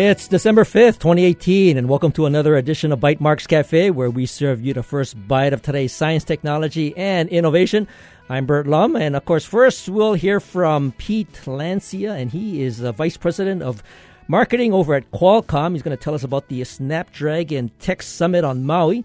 It's December 5th, 2018, and welcome to another edition of Bytemarks Cafe, where we serve you the first bite of today's science, technology, and innovation. I'm Burt Lum, and of course, first we'll hear from Pete Lancia, and he is the Vice President of Marketing over at Qualcomm. He's going to tell us about the Snapdragon Tech Summit on Maui.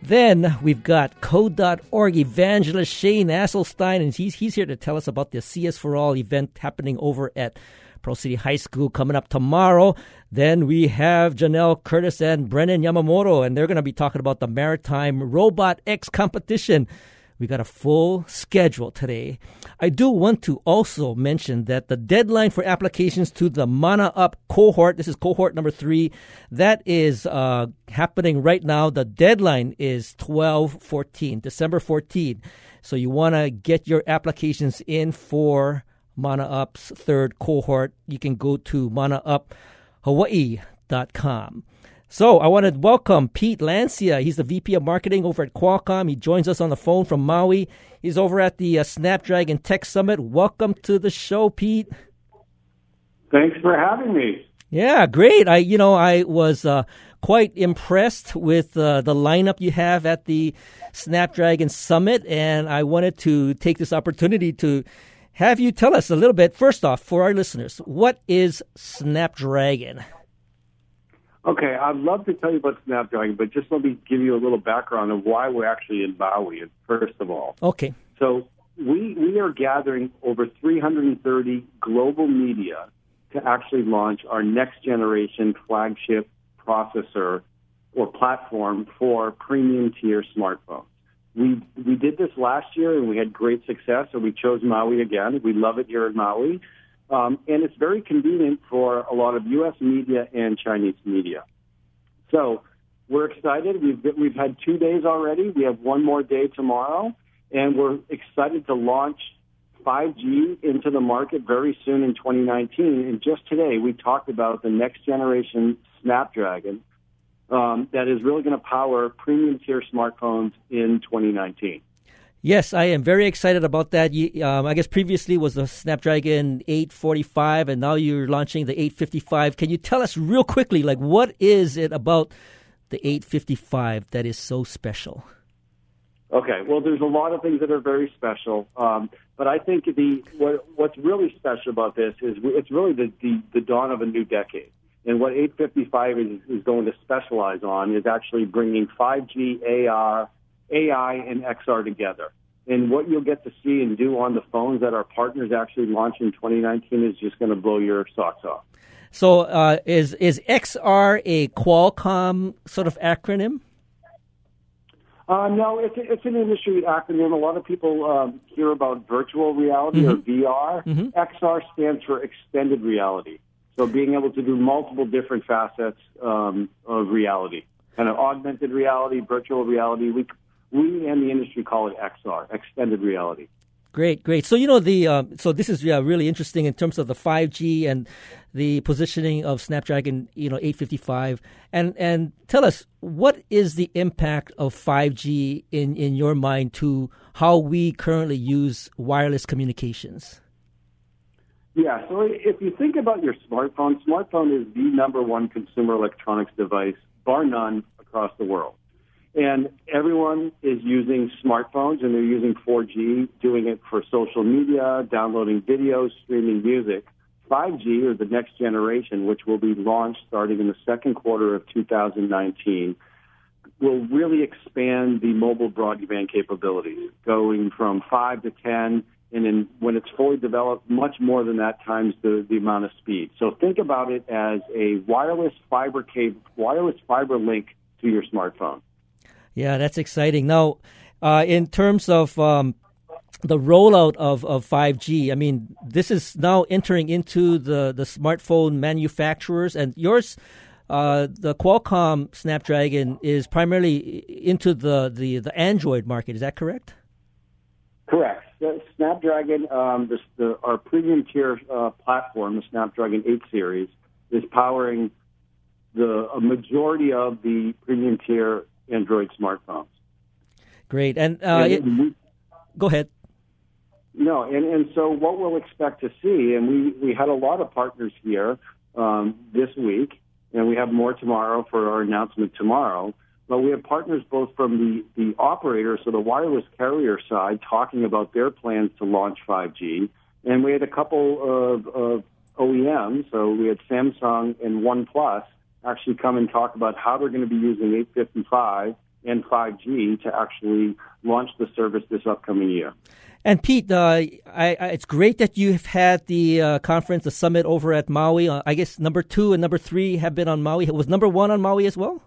Then we've got Code.org evangelist Shane Asselstein, and he's, he's here to tell us about the CS for All event happening over at Pearl City High School coming up tomorrow. Then we have Janelle Curtis and Brennan Yamamoto, and they're going to be talking about the Maritime RobotX competition. We got a full schedule today. I do want to also mention that the deadline for applications to the Mana Up cohort, this is cohort number three, that is uh, happening right now. The deadline is 12 14, December 14. So you want to get your applications in for Mana Up's third cohort, you can go to manauphawaii.com. So I want to welcome Pete Lancia. He's the VP of Marketing over at Qualcomm. He joins us on the phone from Maui. He's over at the uh, Snapdragon Tech Summit. Welcome to the show, Pete. Thanks for having me. Yeah, great. I, you know, I was uh, quite impressed with uh, the lineup you have at the Snapdragon Summit, and I wanted to take this opportunity to have you tell us a little bit, first off, for our listeners, what is Snapdragon? Okay, I'd love to tell you about Snapdragon, but just let me give you a little background of why we're actually in Maui, first of all. Okay. So we, we are gathering over 330 global media to actually launch our next generation flagship processor or platform for premium tier smartphones. We we did this last year and we had great success, so we chose Maui again. We love it here in Maui, um, and it's very convenient for a lot of U.S. media and Chinese media. So we're excited. We've we've had two days already. We have one more day tomorrow, and we're excited to launch 5G into the market very soon in 2019. And just today, we talked about the next generation Snapdragon um, that is really going to power premium tier smartphones in 2019. Yes, I am very excited about that. You, um, I guess previously was the Snapdragon 845, and now you're launching the 855. Can you tell us real quickly, like what is it about the 855 that is so special? Okay, well, there's a lot of things that are very special, um, but I think the what, what's really special about this is it's really the, the, the dawn of a new decade. And what 855 is, is going to specialize on is actually bringing 5G, AR, AI, and XR together. And what you'll get to see and do on the phones that our partners actually launch in 2019 is just going to blow your socks off. So, uh, is is XR a Qualcomm sort of acronym? Uh, no, it's, it's an industry acronym. A lot of people um, hear about virtual reality mm-hmm. or VR. Mm-hmm. XR stands for extended reality. So being able to do multiple different facets um, of reality, kind of augmented reality, virtual reality. We we and the industry call it XR, extended reality. Great, great. So you know the um, so this is yeah, really interesting in terms of the 5G and the positioning of Snapdragon, you know, 855. And and tell us what is the impact of 5G in in your mind to how we currently use wireless communications? Yeah, so if you think about your smartphone, smartphone is the number one consumer electronics device, bar none, across the world. And everyone is using smartphones and they're using 4G, doing it for social media, downloading videos, streaming music. 5G, or the next generation, which will be launched starting in the second quarter of 2019, will really expand the mobile broadband capabilities, going from 5 to 10 and then when it's fully developed, much more than that times the, the amount of speed. So think about it as a wireless fiber cable, wireless fiber link to your smartphone. Yeah, that's exciting. Now, uh, in terms of um, the rollout of, of 5G, I mean, this is now entering into the, the smartphone manufacturers, and yours, uh, the Qualcomm Snapdragon, is primarily into the, the, the Android market. Is that correct? Correct. The Snapdragon, um, this, the, our premium tier uh, platform, the Snapdragon 8 series, is powering the a majority of the premium tier Android smartphones. Great. And, uh, and it, we, go ahead. No, and, and so what we'll expect to see, and we, we had a lot of partners here um, this week, and we have more tomorrow for our announcement tomorrow. But we have partners both from the, the operator, so the wireless carrier side, talking about their plans to launch 5G. And we had a couple of, of OEMs, so we had Samsung and OnePlus actually come and talk about how they're going to be using 855 and 5G to actually launch the service this upcoming year. And Pete, uh, I, I, it's great that you've had the uh, conference, the summit over at Maui. Uh, I guess number two and number three have been on Maui. Was number one on Maui as well?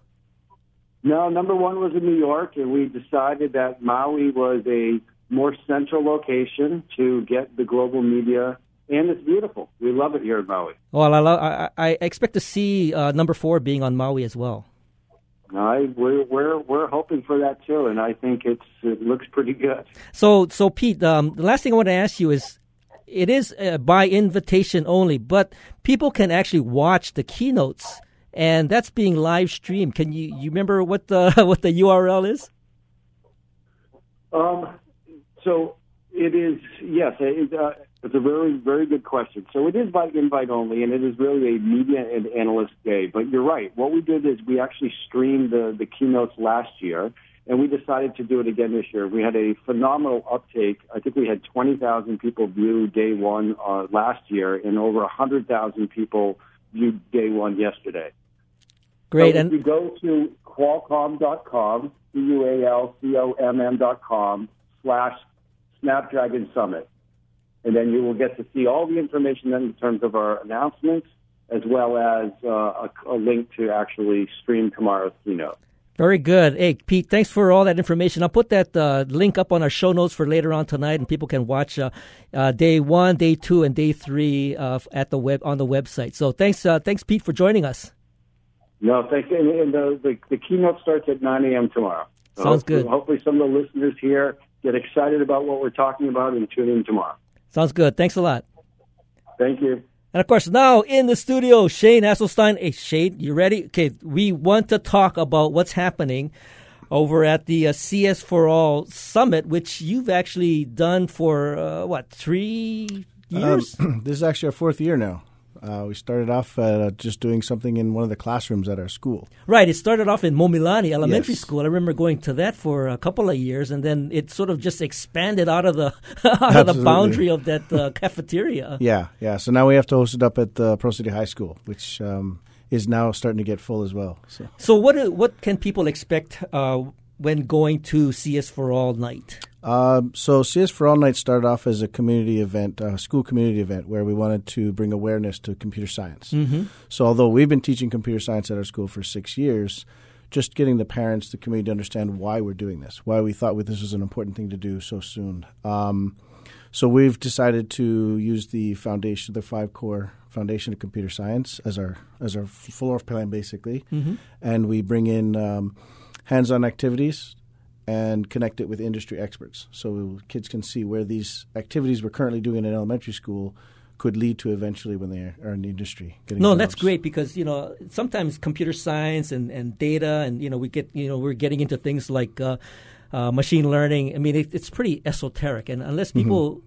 No, number one was in New York, and we decided that Maui was a more central location to get the global media, and it's beautiful. We love it here in Maui. Well, I, lo- I, I expect to see uh, number four being on Maui as well. I we're we're we're hoping for that too, and I think it's it looks pretty good. So so Pete, um, the last thing I want to ask you is, it is uh, by invitation only, but people can actually watch the keynotes and that's being live streamed. Can you you remember what the what the URL is? Um, so it is yes. It, uh, it's a very very good question. So it is by invite only, and it is really a media and analyst day. But you're right. What we did is we actually streamed the the keynotes last year. And we decided to do it again this year. We had a phenomenal uptake. I think we had 20,000 people view day one uh, last year, and over 100,000 people viewed day one yesterday. Great. So and if you go to qualcomm.com, C-U-A-L-C-O-M-M dot com slash Snapdragon Summit. And then you will get to see all the information in terms of our announcements, as well as uh, a, a link to actually stream tomorrow's keynote. Very good. Hey, Pete, thanks for all that information. I'll put that uh, link up on our show notes for later on tonight, and people can watch uh, uh, day one, day two, and day three uh, at the web on the website. So thanks, uh, thanks, Pete, for joining us. No, thank you. And, and the, the, the keynote starts at 9 a.m. tomorrow. So Sounds hopefully, good. Hopefully, some of the listeners here get excited about what we're talking about and tune in tomorrow. Sounds good. Thanks a lot. Thank you. And of course, now in the studio, Shane Asselstein. Hey, Shane, you ready? Okay, we want to talk about what's happening over at the uh, CS for All Summit, which you've actually done for uh, what three years? Um, this is actually our fourth year now. Uh, we started off uh, just doing something in one of the classrooms at our school. right. It started off in Momilani Elementary Yes. School. I remember going to that for a couple of years, and then it sort of just expanded out of the out of the boundary of that uh, cafeteria. Yeah, yeah. So now we have to host it up at uh, Pearl City High School, which um, is now starting to get full as well. So So, what what can people expect uh, when going to CS for All night? Um, so CS for All Night started off as a community event, a school community event, where we wanted to bring awareness to computer science. Mm-hmm. So although we've been teaching computer science at our school for six years, just getting the parents, the community to understand why we're doing this, why we thought this was an important thing to do so soon. Um, so we've decided to use the foundation, the five core foundation of computer science as our as our floor plan, basically, Mm-hmm. and we bring in um, hands-on activities and connect it with industry experts, so kids can see where these activities we're currently doing in elementary school could lead to eventually when they are in the industry. Getting No, jobs. that's great because you know sometimes computer science and, and data and you know we get you know we're getting into things like uh, uh, machine learning. I mean it, it's pretty esoteric, and unless Mm-hmm. people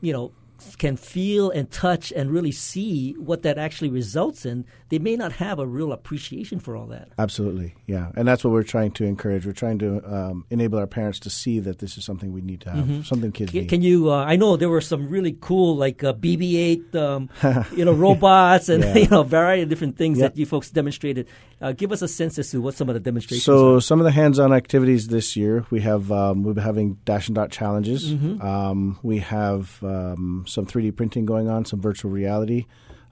you know can feel and touch and really see what that actually results in, they may not have a real appreciation for all that. Absolutely, yeah, and that's what we're trying to encourage. We're trying to um, enable our parents to see that this is something we need to have, something kids Can, need. can you? Uh, I know there were some really cool, like uh, BB-8, um, you know, robots, and Yeah. you know, a variety of different things Yeah. that you folks demonstrated. Uh, give us a sense as to what some of the demonstrations. So are. some of the hands-on activities this year, we have um, we'll be having dash and dot challenges. Um, we have um, some 3D printing going on, some virtual reality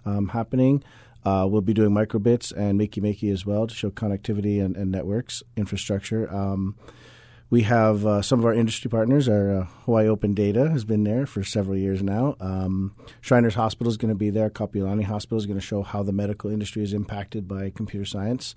um, happening. Uh, we'll be doing microbits and Makey Makey as well to show connectivity and, and networks infrastructure. Um, we have uh, some of our industry partners. Our uh, Hawaii Open Data has been there for several years now. Um, Shriners Hospital is going to be there. Kapiolani Hospital is going to show how the medical industry is impacted by computer science.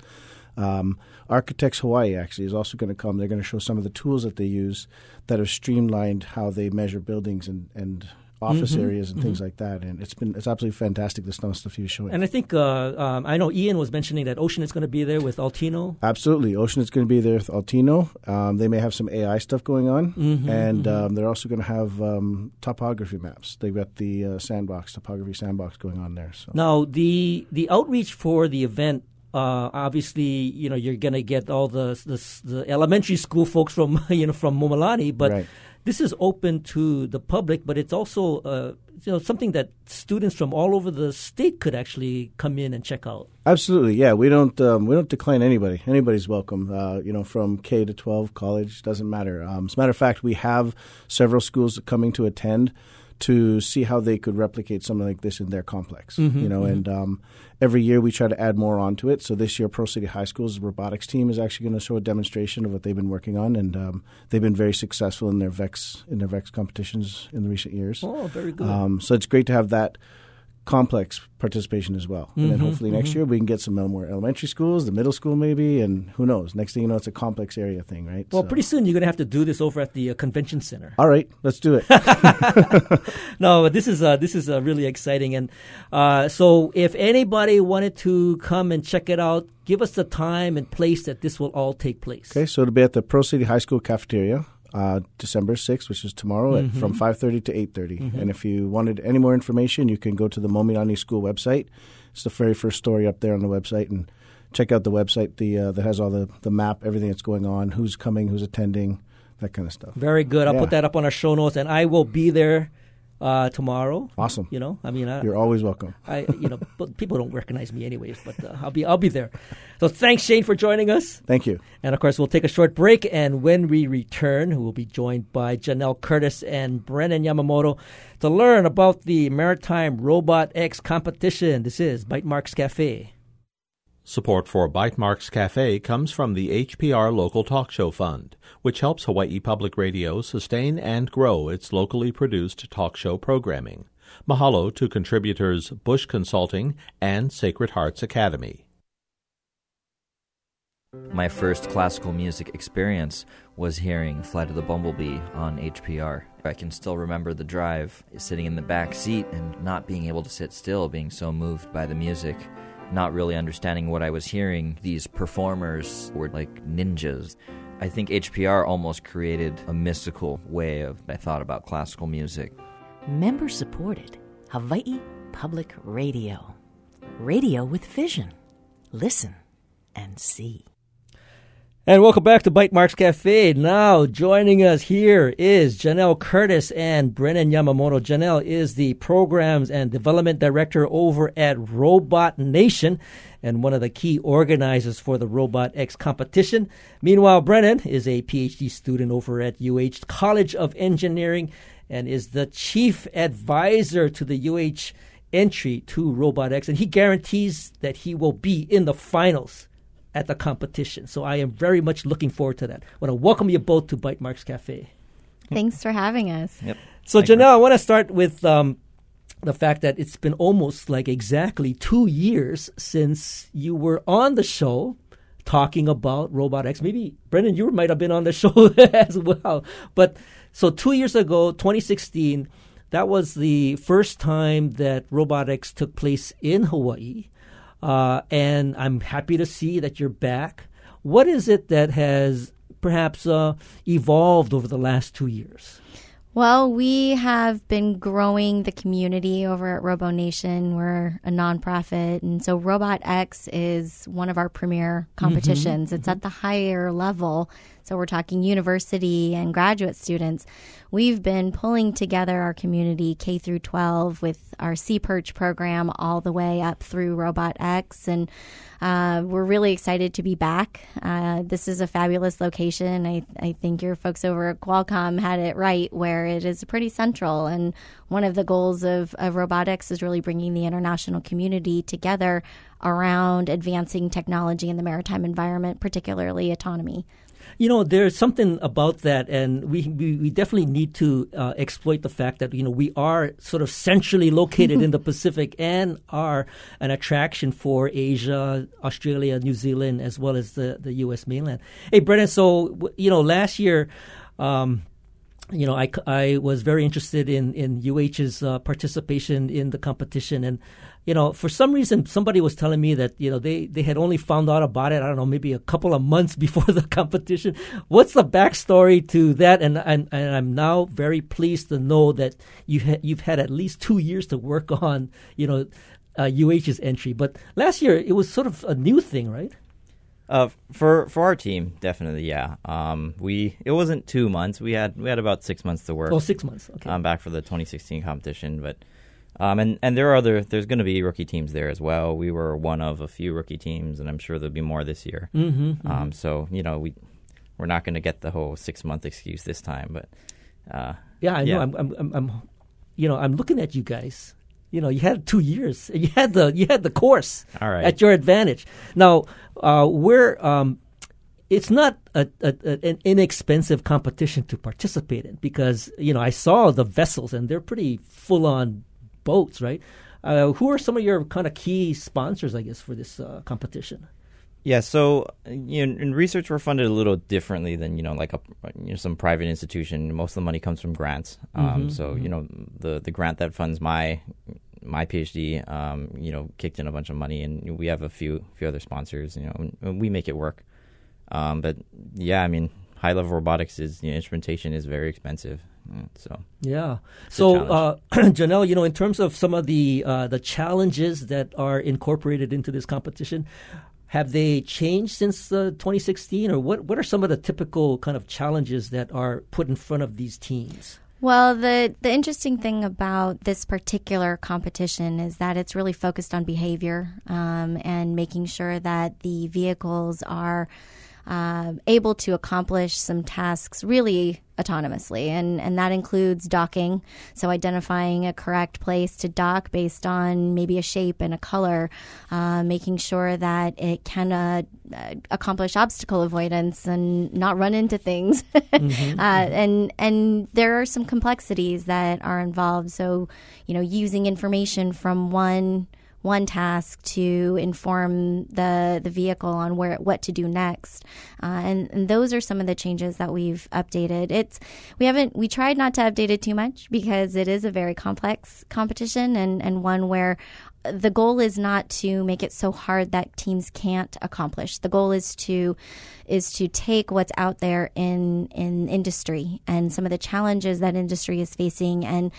Um, Architects Hawaii actually is also going to come. They're going to show some of the tools that they use that have streamlined how they measure buildings and, and office areas and things like that. And it's been it's absolutely fantastic. The stuff was showing. And I think uh, um, I know Ian was mentioning that Ocean is going to be there with Altino. Absolutely. Ocean is going to be there with Altino. Um, they may have some AI stuff going on. Mm-hmm, and Um, they're also going to have um, topography maps. They've got the uh, sandbox, topography sandbox going on there. So Now the the outreach for the event uh, obviously, you know, you're going to get all the, the, the elementary school folks from you know from Momilani, but Right. This is open to the public. But it's also uh, you know something that students from all over the state could actually come in and check out. Absolutely, yeah. We don't um, we don't decline anybody. Anybody's welcome. Uh, you know, from K to twelve, college doesn't matter. Um, as a matter of fact, we have several schools coming to attend to see how they could replicate something like this in their complex. you know, and um, every year we try to add more onto it. So this year, Pearl City High School's robotics team is actually going to show a demonstration of what they've been working on, and um, they've been very successful in their VEX in their VEX competitions in the recent years. Oh, very good. Um, so it's great to have that complex participation as well. And then Mm-hmm, hopefully next year we can get some more elementary schools, the middle school maybe, and who knows? Next thing you know, it's a complex area thing, right? well, So- pretty soon you're going to have to do this over at the uh, convention center. All right, let's do it. No, but this is uh, this is uh, really exciting, and uh, so if anybody wanted to come and check it out, give us the time and place that this will all take place. okay, so it'll be at the Pearl City High School cafeteria. Uh, December 6th, which is tomorrow, at, from 5.30 to 8.30. And if you wanted any more information, you can go to the Momilani School website. It's the very first story up there on the website. And check out the website the uh, that has all the, the map, everything that's going on, who's coming, who's attending, that kind of stuff. Very good. I'll Yeah. put that up on our show notes, and I will be there uh, tomorrow. Awesome. You know, I mean, I, You're always welcome. I you know, but people don't recognize me anyways, but uh, I'll be I'll be there. So thanks, Shane, for joining us. Thank you. And of course, we'll take a short break. And when we return, we'll be joined by Janelle Curtis and Brennan Yamamoto to learn about the Maritime RobotX competition. This is Bytemarks Cafe. Support for Bytemarks Cafe comes from the HPR Local Talk Show Fund, which helps Hawaii Public Radio sustain and grow its locally produced talk show programming. Mahalo to contributors Bush Consulting and Sacred Hearts Academy. My first classical music experience was hearing Flight of the Bumblebee on HPR. I can still remember the drive, sitting in the back seat and not being able to sit still, being so moved by the music, not really understanding what I was hearing. These performers were like ninjas. I think HPR almost created a mystical way of I thought about classical music. Member supported Hawaii Public Radio. Radio with vision. Listen and see. And welcome back to Bytemarks Cafe. Now joining us here is Janelle Curtis and Brennan Yamamoto. Janelle is the Programs and Development Director over at RoboNation and one of the key organizers for the RobotX competition. Meanwhile, Brennan is a PhD student over at UH College of Engineering and is the chief advisor to the UH entry to RobotX. And he guarantees that he will be in the finals at the competition. So I am very much looking forward to that. I want to welcome you both to Bytemarks Cafe. Thanks for having us. Yep. So Thank you. Janelle, I want to start with um, the fact that it's been almost like exactly two years since you were on the show talking about RobotX. Maybe Brennan, you might have been on the show as well. But so two years ago, 2016, that was the first time that RobotX took place in Hawaii. Uh, and I'm happy to see that you're back. What is it that has perhaps uh, evolved over the last two years? Well, we have been growing the community over at RoboNation. We're a nonprofit, and so RobotX is one of our premier competitions. It's at the higher level, so we're talking university and graduate students. We've been pulling together our community K through 12 with our SeaPerch program all the way up through RobotX, and uh, we're really excited to be back. Uh, this is a fabulous location. I, I think your folks over at Qualcomm had it right, where it is pretty central. And one of the goals of, of robotics is really bringing the international community together around advancing technology in the maritime environment, particularly autonomy. You know, there's something about that, and we we, we definitely need to uh, exploit the fact that you know we are sort of centrally located in the Pacific and are an attraction for Asia, Australia, New Zealand, as well as the the U.S. mainland. Hey, Brennan, so you know, last year. Um, you know, I, I was very interested in in UH's uh, participation in the competition, and you know, for some reason, somebody was telling me that you know they they had only found out about it. I don't know, maybe a couple of months before the competition. What's the backstory to that? And and, and I'm now very pleased to know that you ha- you've had at least two years to work on you know uh, UH's entry. But last year it was sort of a new thing, right? Uh, for for our team, definitely, yeah. Um, we it wasn't two months. We had we had about six months to work. Oh, six months. Okay. Um, back for the 2016 competition, but um, and and there are other there's going to be rookie teams there as well. We were one of a few rookie teams, and I'm sure there'll be more this year. Mm-hmm, mm-hmm. Um, so you know we we're not going to get the whole six month excuse this time, but uh, yeah, I know. I'm, I'm, I'm, I'm, you know, I'm looking at you guys. You know, you had two years. You had the you had the course right. at your advantage. Now, uh, we're um, it's not a, a, a, an inexpensive competition to participate in because you know I saw the vessels and they're pretty full on boats, right? Uh, who are some of your kind of key sponsors, I guess, for this uh, competition? Yeah, so you know, in research we're funded a little differently than you know like a you know some private institution. Most of the money comes from grants. Um, Mm-hmm, so you know the the grant that funds my my PhD, um, you know, kicked in a bunch of money, and we have a few few other sponsors. You know, and we make it work. Um, but yeah, I mean, high level robotics is you know, instrumentation is very expensive. Mm, So Yeah. So, uh, Janelle, you know, in terms of some of the uh, the challenges that are incorporated into this competition, have they changed since uh, 2016, or what? What are some of the typical kind of challenges that are put in front of these teams? Well, the the interesting thing about this particular competition is that it's really focused on behavior um, and making sure that the vehicles are uh, able to accomplish some tasks really autonomously, and and that includes docking. So identifying a correct place to dock based on maybe a shape and a color, uh, making sure that it can uh, uh, accomplish obstacle avoidance and not run into things. uh, and and there are some complexities that are involved. So you know, using information from one one task to inform the the vehicle on where what to do next, uh, and, and those are some of the changes that we've updated. It's we haven't we tried not to update it too much because it is a very complex competition and and one where the goal is not to make it so hard that teams can't accomplish. The goal is to is to take what's out there in in industry and some of the challenges that industry is facing and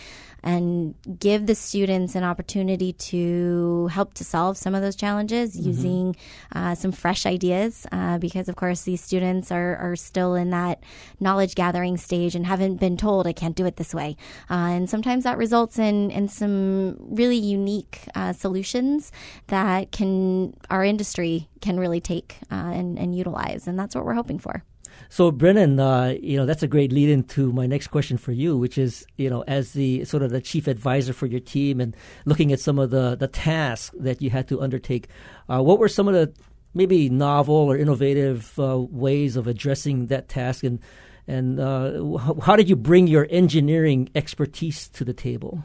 and give the students an opportunity to help to solve some of those challenges using uh, some fresh ideas uh, because of course these students are, are still in that knowledge gathering stage and haven't been told I can't do it this way uh, and sometimes that results in in some really unique uh, solutions that can our industry can really take uh, and, and utilize and that's what we're hoping for. So, Brennan, uh, you know that's a great lead into my next question for you, which is, you know, as the sort of the chief advisor for your team and looking at some of the the tasks that you had to undertake, uh, what were some of the maybe novel or innovative uh, ways of addressing that task, and and uh, how did you bring your engineering expertise to the table?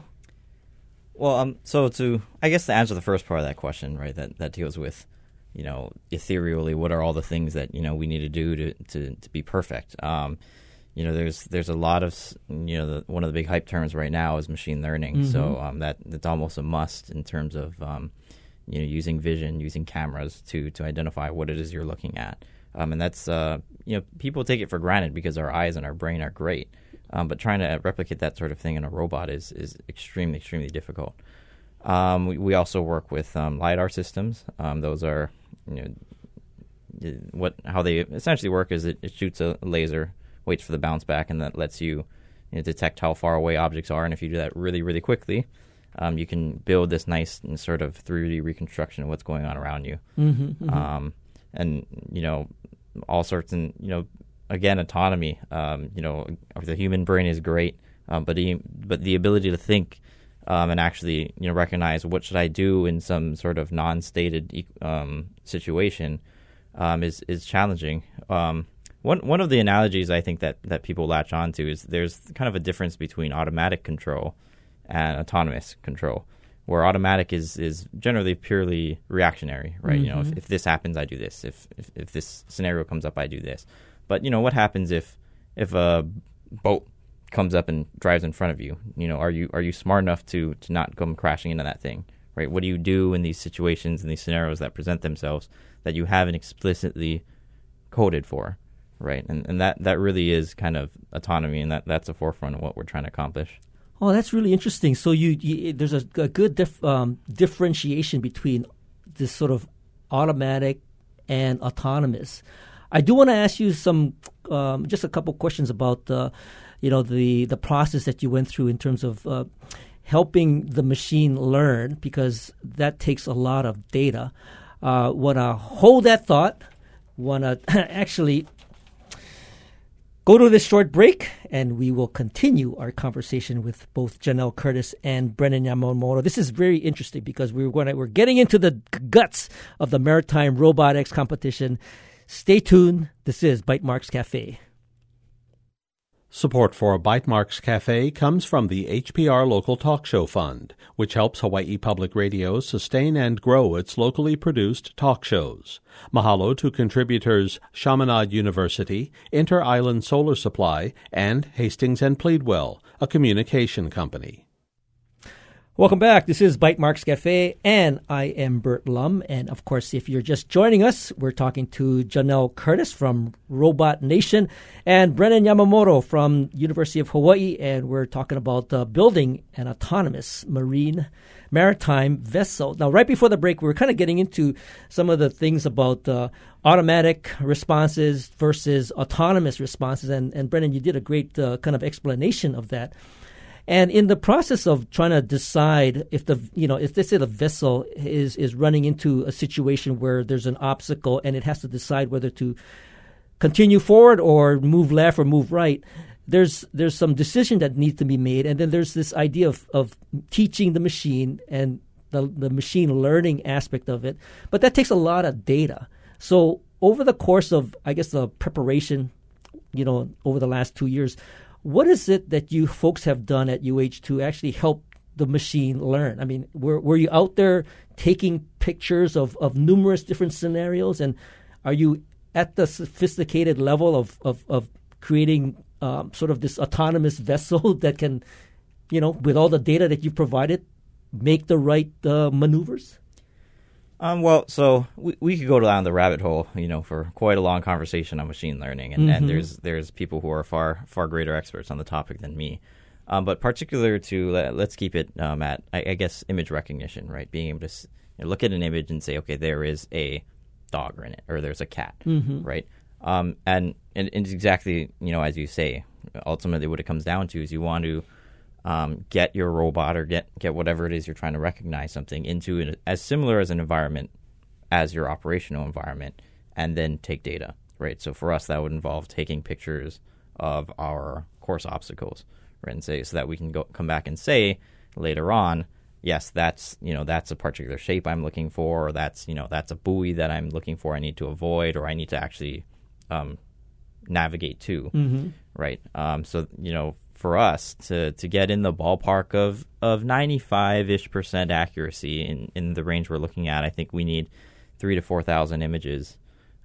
Well, um, so to I guess to answer the first part of that question, right, that that deals with, you know, ethereally, what are all the things that you know we need to do to to, to be perfect? Um, you know, there's there's a lot of you know the, one of the big hype terms right now is machine learning. So um, that that's almost a must in terms of um, you know using vision, using cameras to to identify what it is you're looking at. Um, and that's uh, you know people take it for granted because our eyes and our brain are great. Um, but trying to replicate that sort of thing in a robot is, is extremely, extremely difficult. Um, we, we also work with um, lidar systems. Um, those are, you know, what how they essentially work is it, it shoots a laser, waits for the bounce back, and that lets you, you know, detect how far away objects are. And if you do that really, really quickly, um, you can build this nice and sort of 3D reconstruction of what's going on around you. Mm-hmm, Um, and you know, all sorts and you know, again, autonomy. Um, you know, the human brain is great, um, but the but the ability to think um, and actually you know recognize what should I do in some sort of non-stated um, situation um, is is challenging. Um, one one of the analogies I think that that people latch onto is there's kind of a difference between automatic control and autonomous control. Where automatic is, is generally purely reactionary, right? You know, if, if this happens, I do this. If, if if this scenario comes up, I do this. But you know, what happens if if a boat comes up and drives in front of you? You know, are you are you smart enough to to not come crashing into that thing? Right? What do you do in these situations and these scenarios that present themselves that you haven't explicitly coded for? Right? And and that that really is kind of autonomy, and that that's the forefront of what we're trying to accomplish. Oh, that's really interesting. So you, you there's a, a good dif- um, differentiation between this sort of automatic and autonomous. I do want to ask you some, um, just a couple questions about the, you know, the the process that you went through in terms of uh, helping the machine learn because that takes a lot of data. Uh, want to hold that thought. Want to actually go to this short break, and we will continue our conversation with both Janelle Curtis and Brennan Yamamoto. This is very interesting because we're going to, we're getting into the guts of the Maritime Robotics competition. Stay tuned. This is Bytemarks Cafe. Support for Bytemarks Cafe comes from the HPR Local Talk Show Fund, which helps Hawaii Public Radio sustain and grow its locally produced talk shows. Mahalo to contributors Chaminade University, Inter Island Solar Supply, and Hastings and Pleadwell, a communication company. Welcome back. This is Bytemarks Cafe, and I am Burt Lum. And of course, if you're just joining us, we're talking to Janelle Curtis from RoboNation and Brennan Yamamoto from University of Hawaii, and we're talking about uh, building an autonomous marine maritime vessel. Now, right before the break, we were kind of getting into some of the things about uh, automatic responses versus autonomous responses, and, and Brennan, you did a great uh, kind of explanation of that. And in the process of trying to decide if the you know if they say the vessel is is running into a situation where there's an obstacle and it has to decide whether to continue forward or move left or move right, there's there's some decision that needs to be made, and then there's this idea of of teaching the machine and the the machine learning aspect of it, but that takes a lot of data. So over the course of I guess the preparation, you know, over the last two years what is it that you folks have done at UH to actually help the machine learn? I mean, were, were you out there taking pictures of, of numerous different scenarios? And are you at the sophisticated level of, of, of creating um, sort of this autonomous vessel that can, you know, with all the data that you provided, make the right uh, maneuvers? Um, well, so we, we could go down the rabbit hole, you know, for quite a long conversation on machine learning, and, Mm-hmm. and there's there's people who are far far greater experts on the topic than me. Um, but particular to let, us keep it um, at I, I guess image recognition, right? Being able to s- you know, look at an image and say, okay, there is a dog in it, or there's a cat, Mm-hmm. right? Um, and, and and it's exactly you know as you say, ultimately what it comes down to is you want to um, get your robot or get get whatever it is you're trying to recognize something into an, as similar as an environment as your operational environment, and then take data. Right. So for us, that would involve taking pictures of our course obstacles, right, and say so that we can go come back and say later on, yes, that's you know that's a particular shape I'm looking for, or that's you know that's a buoy that I'm looking for. I need to avoid, or I need to actually um, navigate to, right? Um, so you know, for us to to get in the ballpark of of 95 ish percent accuracy in in the range we're looking at, I think we need three to four thousand images.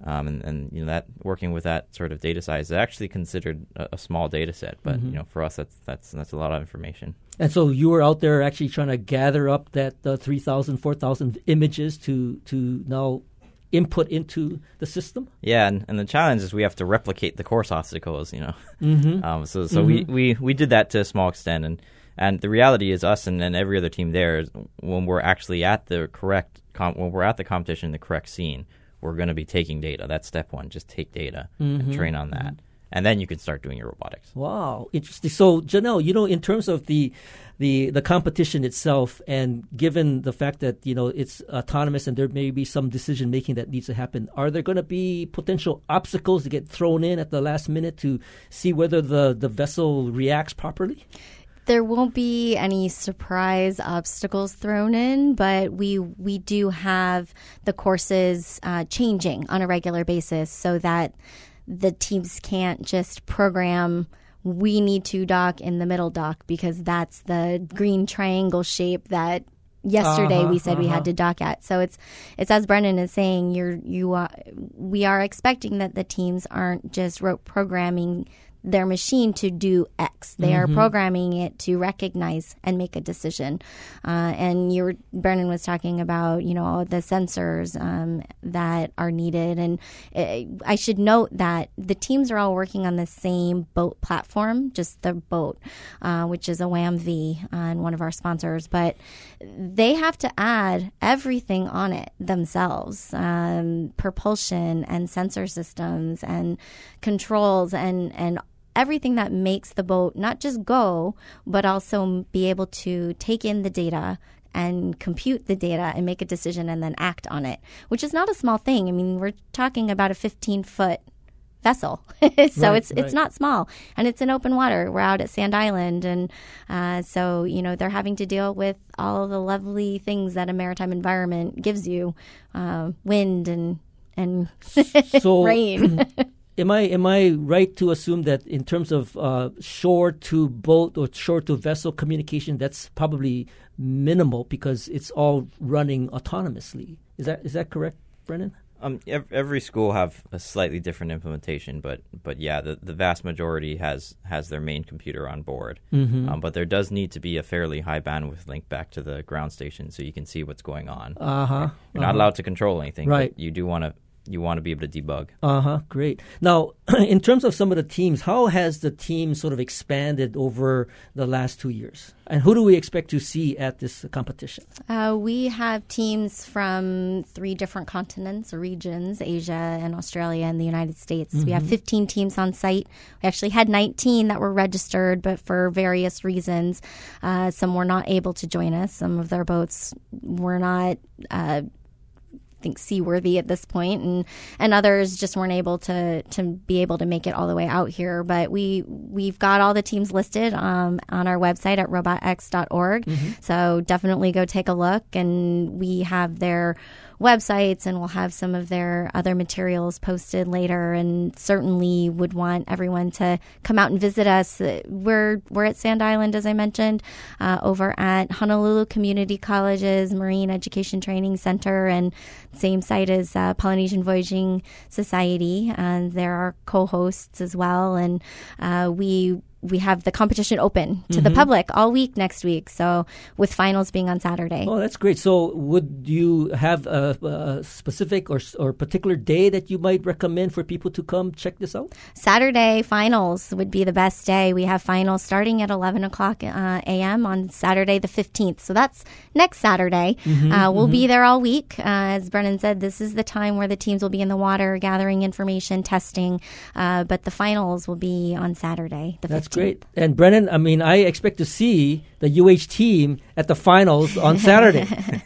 Um, and, and you know that working with that sort of data size is actually considered a, a small data set, but you know for us that's that's that's a lot of information. And so you were out there actually trying to gather up that uh, 3,000, 4,000 images to, to now input into the system? Yeah, and, and the challenge is we have to replicate the course obstacles, you know. Mm-hmm. Um, so so we, we, we did that to a small extent, and, and the reality is us and, and every other team there is when we're actually at the correct com- when we're at the competition, the correct scene, we're going to be taking data. That's step one. Just take data and train on that, and then you can start doing your robotics. Wow, interesting. So, Janelle, you know, in terms of the the the competition itself, and given the fact that you know it's autonomous and there may be some decision making that needs to happen, are there going to be potential obstacles to get thrown in at the last minute to see whether the the vessel reacts properly? There won't be any surprise obstacles thrown in, but we we do have the courses uh, changing on a regular basis so that the teams can't just program. We need to dock in the middle dock because that's the green triangle shape that yesterday Uh-huh, we said we uh-huh. had to dock at. So it's it's as Brennan is saying. You're you are we are expecting that the teams aren't just rote programming their machine to do X. They are programming it to recognize and make a decision. Uh, and you were, Brennan was talking about, you know, all the sensors um, that are needed. And uh, I should note that the teams are all working on the same boat platform, just the boat, uh, which is a WAM-V uh, and one of our sponsors. But they have to add everything on it themselves um, propulsion and sensor systems and controls and, and everything that makes the boat not just go, but also be able to take in the data and compute the data and make a decision and then act on it, which is not a small thing. I mean, we're talking about a 15 foot vessel, so Right, it's right. it's not small, and it's in open water. We're out at Sand Island, and uh, so you know they're having to deal with all the lovely things that a maritime environment gives you, uh, wind and and So rain. Am I am I right to assume that in terms of uh, shore to boat or shore to vessel communication, that's probably minimal because it's all running autonomously? Is that is that correct, Brennan? Um, every school have a slightly different implementation, but but yeah, the, the vast majority has has their main computer on board. Mm-hmm. Um, but there does need to be a fairly high bandwidth link back to the ground station so you can see what's going on. Uh huh. You're not allowed to control anything, Right. But you do want to you want to be able to debug. Uh huh. Great. Now, in terms of some of the teams, how has the team sort of expanded over the last two years? And who do we expect to see at this competition? Uh, we have teams from three different continents or regions Asia and Australia and the United States. We have 15 teams on site. We actually had 19 that were registered, but for various reasons, uh, some were not able to join us. Some of their boats were not. Uh, think seaworthy at this point and and others just weren't able to to be able to make it all the way out here. But we we've got all the teams listed um, on our website at robotx.org so definitely go take a look and we have their websites and we'll have some of their other materials posted later and certainly would want everyone to come out and visit us. We're we're at sand island as i mentioned uh, over at honolulu community college's marine education training center and same site as uh, polynesian voyaging society. And there are co-hosts as well. And uh, we we have the competition open to the public all week next week so with finals being on saturday Oh, that's great. So, would you have a, a specific or, or particular day that you might recommend for people to come check this out? Saturday finals would be the best day. We have finals starting at 11 o'clock uh, a.m. on Saturday the 15th. So that's next Saturday. uh, we'll be there all week. Uh, as Brennan said, this is the time where the teams will be in the water gathering information, testing. Uh, but the finals will be on Saturday the 15th. That's great. And Brennan, I mean, I expect to see the UH team at the finals on Saturday.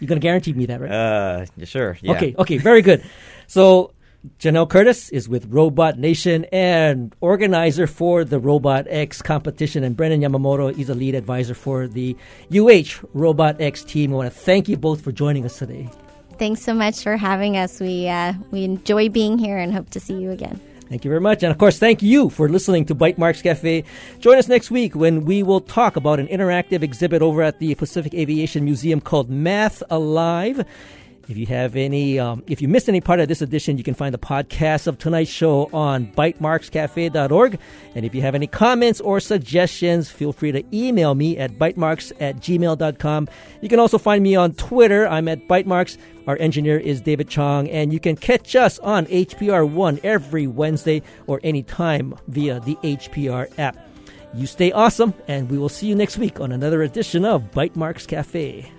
You're going to guarantee me that, right? Uh, sure. Yeah. Okay, okay, very good. So Janelle Curtis is with RoboNation and organizer for the RobotX competition, and Brennan Yamamoto is a lead advisor for the UH RobotX team. I want to thank you both for joining us today. Thanks so much for having us. We, uh, we enjoy being here and hope to see you again. Thank you very much. And of course, thank you for listening to Bytemarks Cafe. Join us next week when we will talk about an interactive exhibit over at the Pacific Aviation Museum called Math Alive. If you have any, um, if you missed any part of this edition, you can find the podcast of tonight's show on bytemarkscafe.org. And if you have any comments or suggestions, feel free to email me at bitemarks at gmail.com. You can also find me on Twitter. I'm at bitemarks. Our engineer is David Chong, and you can catch us on HPR One every Wednesday or anytime via the HPR app. You stay awesome, and we will see you next week on another edition of Bytemarks Cafe.